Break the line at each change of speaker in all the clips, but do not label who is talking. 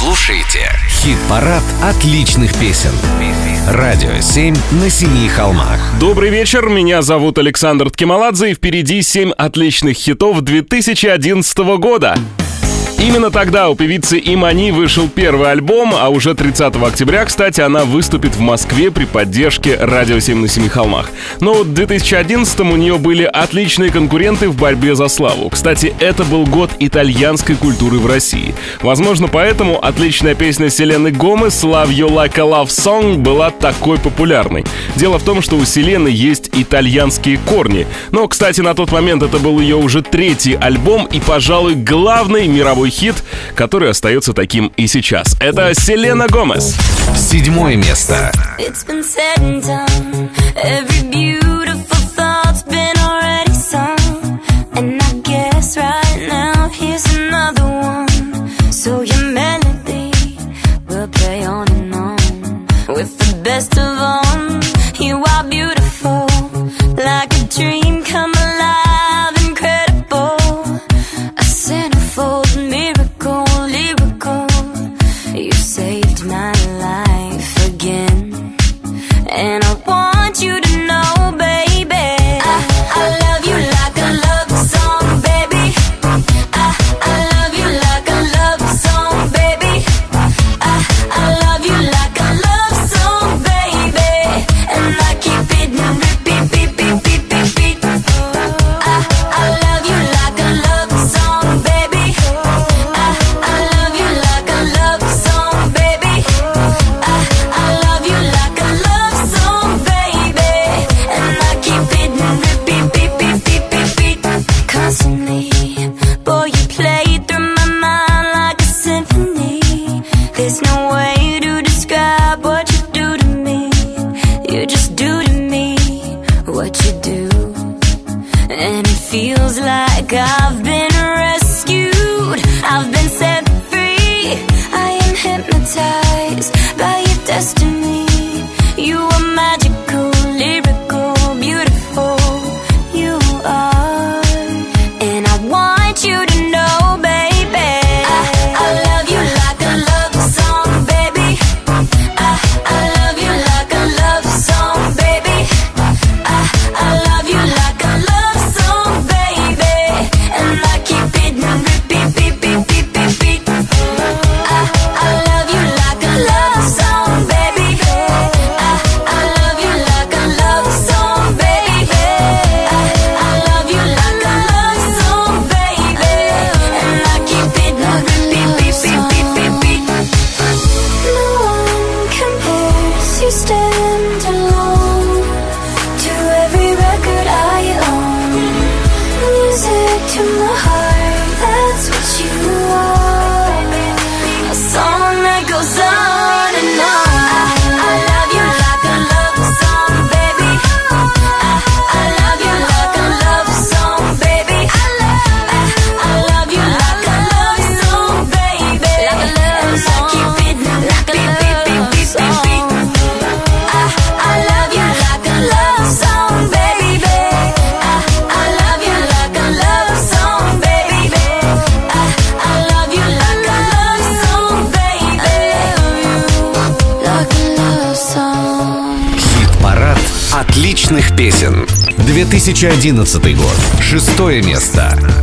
слушаете хит-парад отличных песен. Радио 7 на семи холмах.
Добрый вечер, меня зовут Александр Ткемаладзе и впереди 7 отличных хитов 2011 года. Именно тогда у певицы Имани вышел первый альбом, а уже 30 октября, кстати, она выступит в Москве при поддержке «Радио 7 на семи холмах». Но вот в 2011 у нее были отличные конкуренты в борьбе за славу. Кстати, это был год итальянской культуры в России. Возможно, поэтому отличная песня Селены Гомес «Love You Like a Love Song» была такой популярной. Дело в том, что у Селены есть итальянские корни. Но, кстати, на тот момент это был ее уже третий альбом и, пожалуй, главный мировой тяжелый хит, который остается таким и сейчас. Это Селена Гомес.
Седьмое место.
It's been said and
done. 2011 год. Шестое место.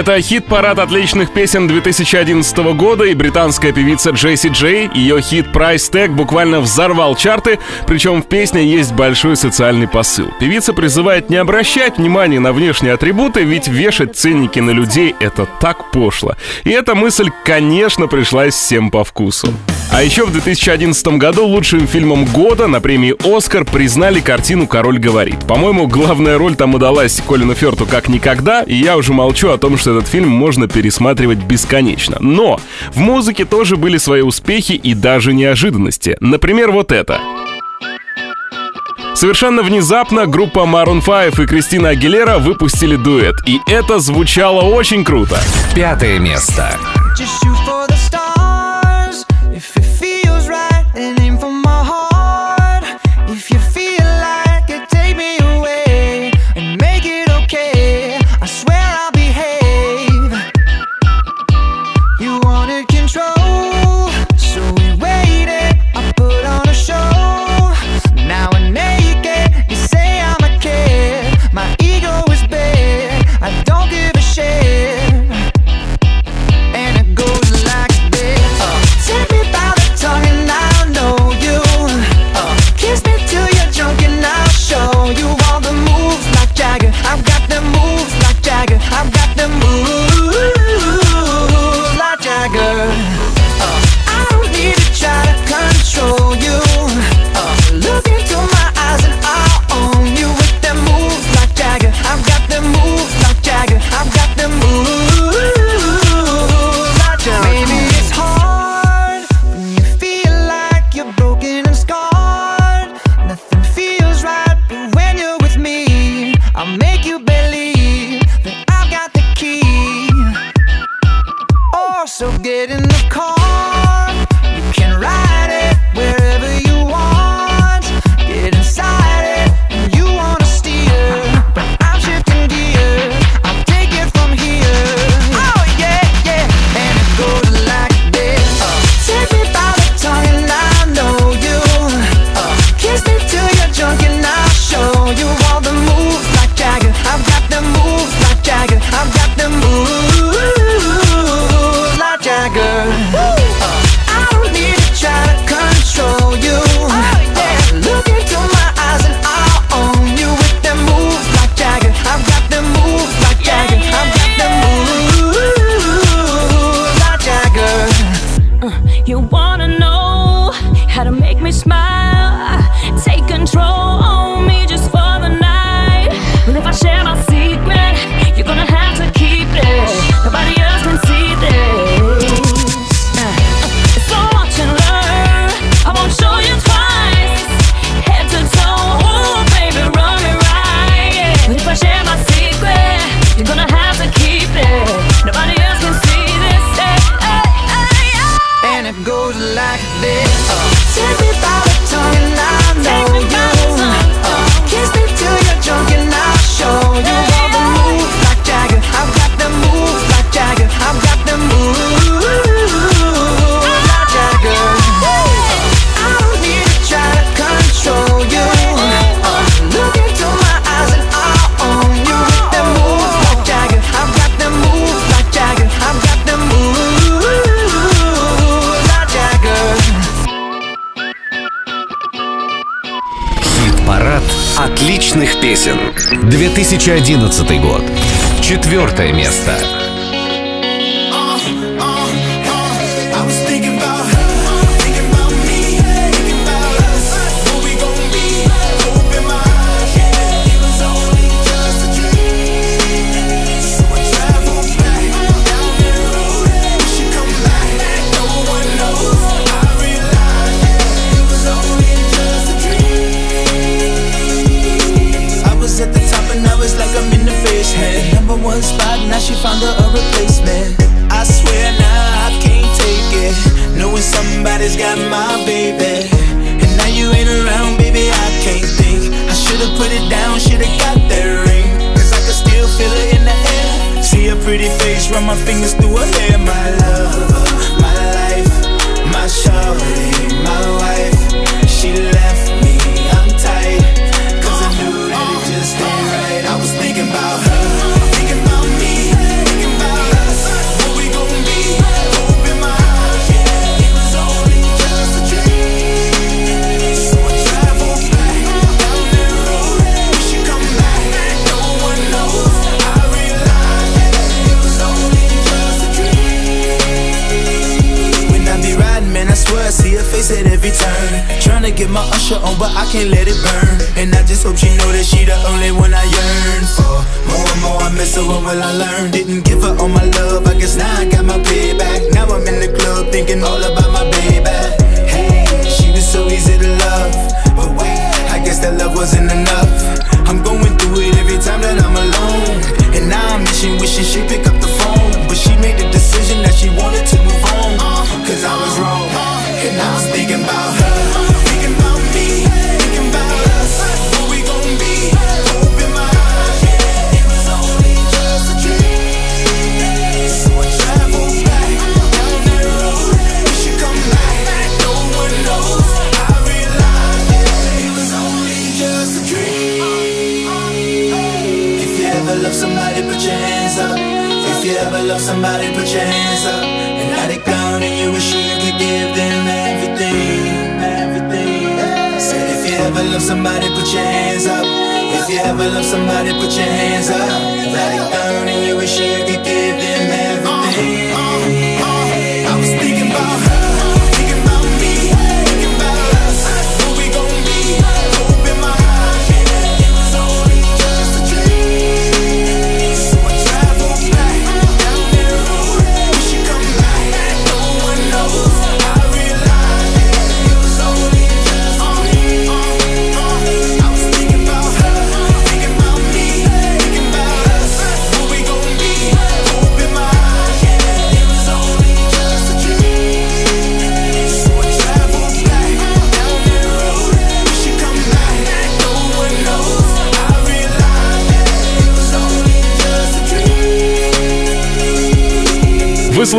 Это хит-парад отличных песен 2011 года, и британская певица Джесси Джей, ее хит Price Tag буквально взорвал чарты, причем в песне есть большой социальный посыл. Певица призывает не обращать внимания на внешние атрибуты, ведь вешать ценники на людей — это так пошло. И эта мысль, конечно, пришлась всем по вкусу. А еще в 2011 году лучшим фильмом года на премии «Оскар» признали картину «Король говорит». По-моему, главная роль там удалась Колину Фёрту как никогда, и я уже молчу о том, что этот фильм можно пересматривать бесконечно. Но в музыке тоже были свои успехи и даже неожиданности. Например, вот это. Совершенно внезапно группа Maroon 5 и Кристина Агилера выпустили дуэт, и это звучало очень круто.
Пятое место.
Just shoot for the stars. goes like this.
Uh,
Take me by the tongue and I know you.
Uh,
Kiss me till you're drunk and I'll show you.
2011 год. Четвертое место.
I
learned Didn't give her all my love, I guess now I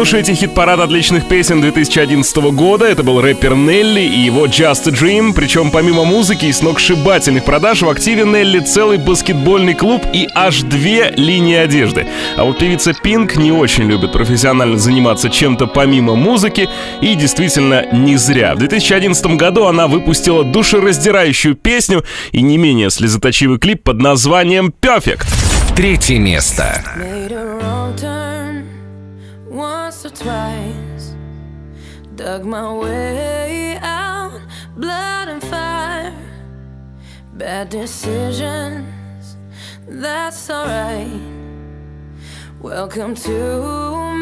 слушаете хит-парад отличных песен 2011 года. Это был рэпер Нелли и его Just a Dream. Причем помимо музыки и сногсшибательных продаж в активе Нелли целый баскетбольный клуб и аж две линии одежды. А вот певица Пинк не очень любит профессионально заниматься чем-то помимо музыки и действительно не зря. В 2011 году она выпустила душераздирающую песню и не менее слезоточивый клип под названием «Perfect».
Третье место.
twice. Dug my way out, blood and fire. Bad decisions, that's alright. Welcome to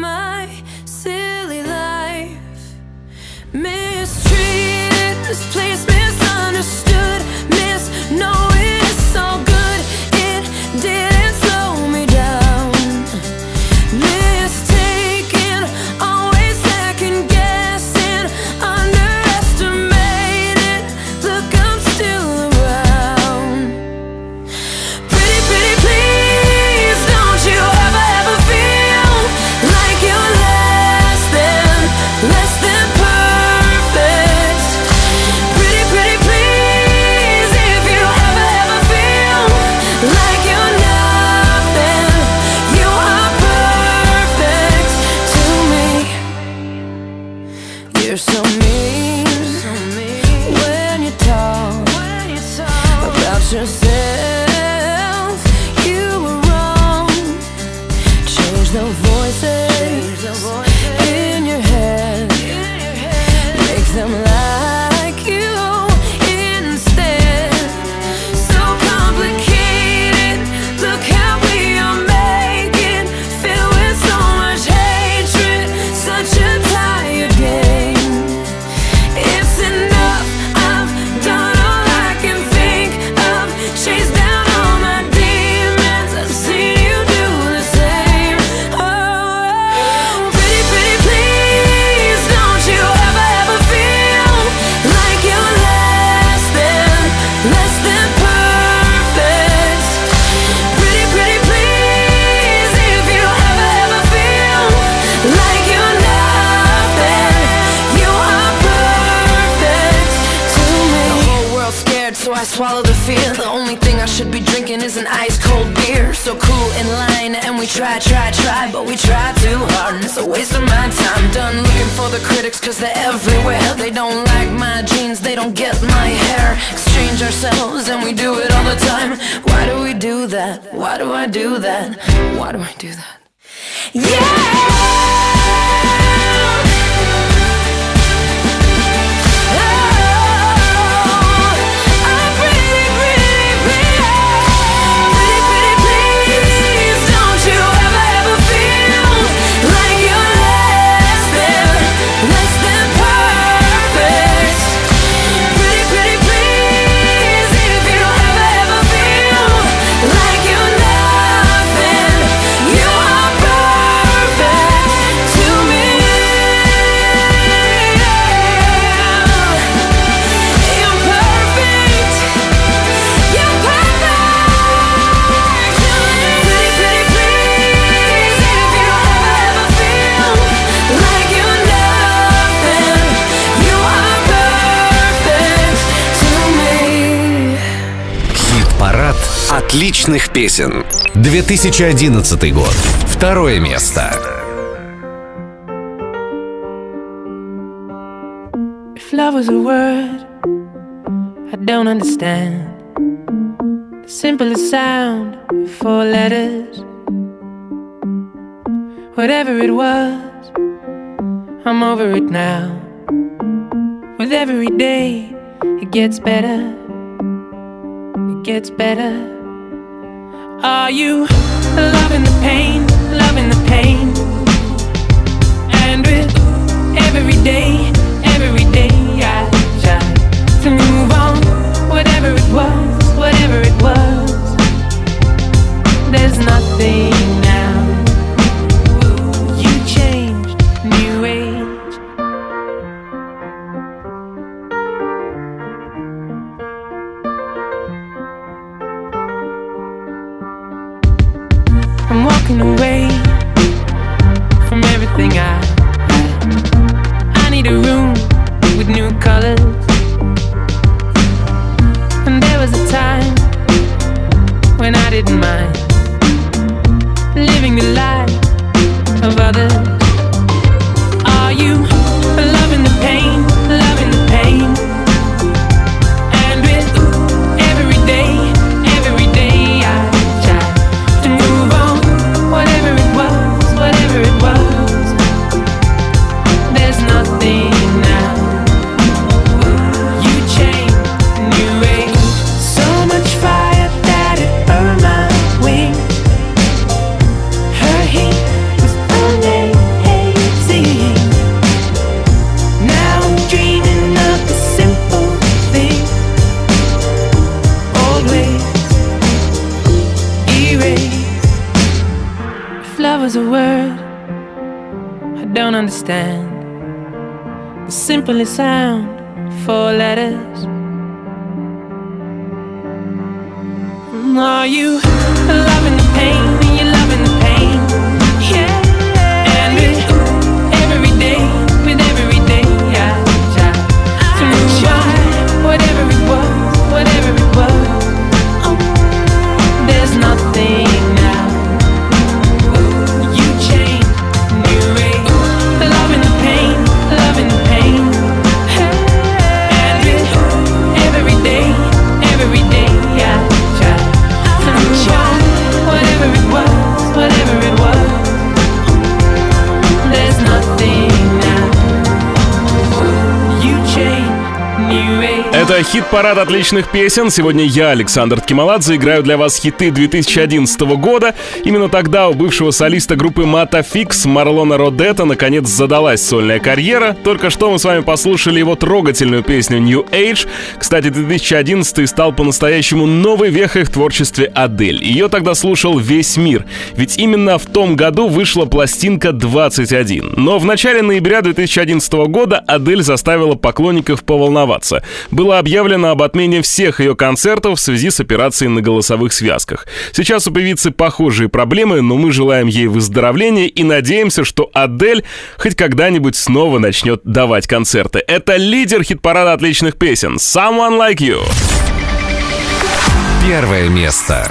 my silly life. Mistreated, misplaced, misunderstood, miss. No, It's all good, it did. drinking is an ice cold beer So cool in line and we try, try, try But we try too hard and it's a waste of my time Done looking for the critics cause they're everywhere They don't like my jeans, they don't get my hair Exchange ourselves and we do it all the time Why do we do that? Why do I do that? Why do I do that? Yeah!
Отличных песен. 2011 год. Второе место.
If love was a word I don't understand, the simplest sound, four letters. Whatever it was, I'm over it now. With every day, it gets better. It gets better. Are you loving the pain, loving the pain? And with every day, every day, I try to move on. Whatever it was, whatever it was, there's nothing love was a word, I don't understand. The simplest sound, four letters. Are you loving the pain? you
Это хит-парад отличных песен. Сегодня я, Александр Ткималадзе, играю для вас хиты 2011 года. Именно тогда у бывшего солиста группы Fix Марлона Родета наконец задалась сольная карьера. Только что мы с вами послушали его трогательную песню New Age. Кстати, 2011 стал по-настоящему новой вехой в творчестве Адель. Ее тогда слушал весь мир. Ведь именно в том году вышла пластинка 21. Но в начале ноября 2011 года Адель заставила поклонников поволноваться. Было объявлено об отмене всех ее концертов в связи с операцией на голосовых связках. Сейчас у певицы похожие проблемы, но мы желаем ей выздоровления и надеемся, что Адель хоть когда-нибудь снова начнет давать концерты. Это лидер хит-парада отличных песен «Someone Like You».
Первое место.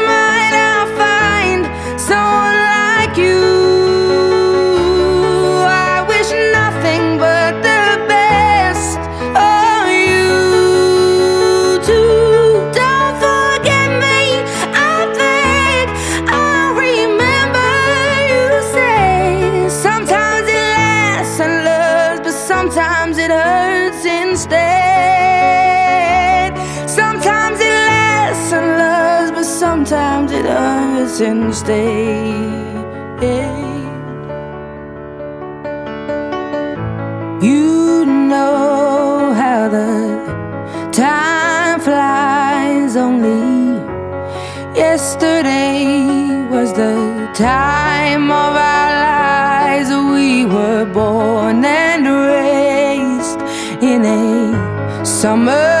sometimes it hurts instead. You know how the time flies. Only yesterday was the time of our lives. We were born and raised in a summer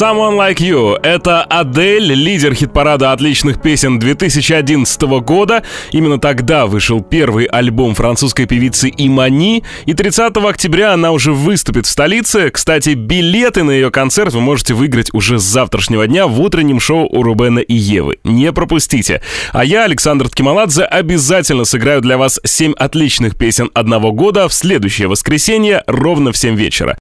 Someone Like You — это Адель, лидер хит-парада отличных песен 2011 года. Именно тогда вышел первый альбом французской певицы Имани, и 30 октября она уже выступит в столице. Кстати, билеты на ее концерт вы можете выиграть уже с завтрашнего дня в утреннем шоу у Рубена и Евы. Не пропустите. А я, Александр Ткималадзе, обязательно сыграю для вас 7 отличных песен одного года в следующее воскресенье ровно в 7 вечера.